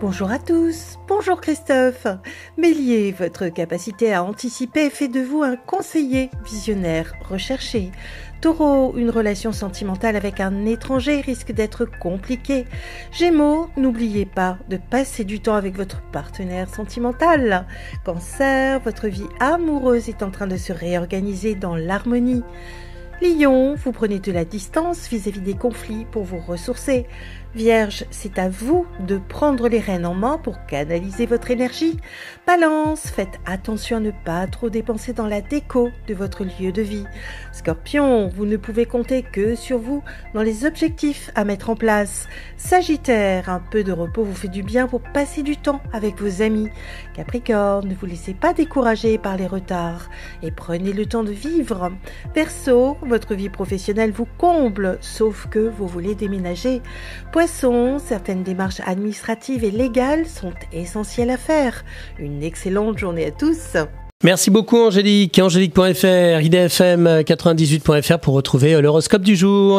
Bonjour à tous, bonjour Christophe. Bélier, votre capacité à anticiper fait de vous un conseiller visionnaire recherché. Taureau, une relation sentimentale avec un étranger risque d'être compliquée. Gémeaux, n'oubliez pas de passer du temps avec votre partenaire sentimental. Cancer, votre vie amoureuse est en train de se réorganiser dans l'harmonie. Lion, vous prenez de la distance vis-à-vis des conflits pour vous ressourcer. Vierge, c'est à vous de prendre les rênes en main pour canaliser votre énergie. Balance, faites attention à ne pas trop dépenser dans la déco de votre lieu de vie. Scorpion, vous ne pouvez compter que sur vous dans les objectifs à mettre en place. Sagittaire, un peu de repos vous fait du bien pour passer du temps avec vos amis. Capricorne, ne vous laissez pas décourager par les retards et prenez le temps de vivre. Verseau, votre vie professionnelle vous comble, sauf que vous voulez déménager. Poisson, certaines démarches administratives et légales sont essentielles à faire. Une excellente journée à tous. Merci beaucoup Angélique. Angélique.fr, idfm98.fr pour retrouver l'horoscope du jour.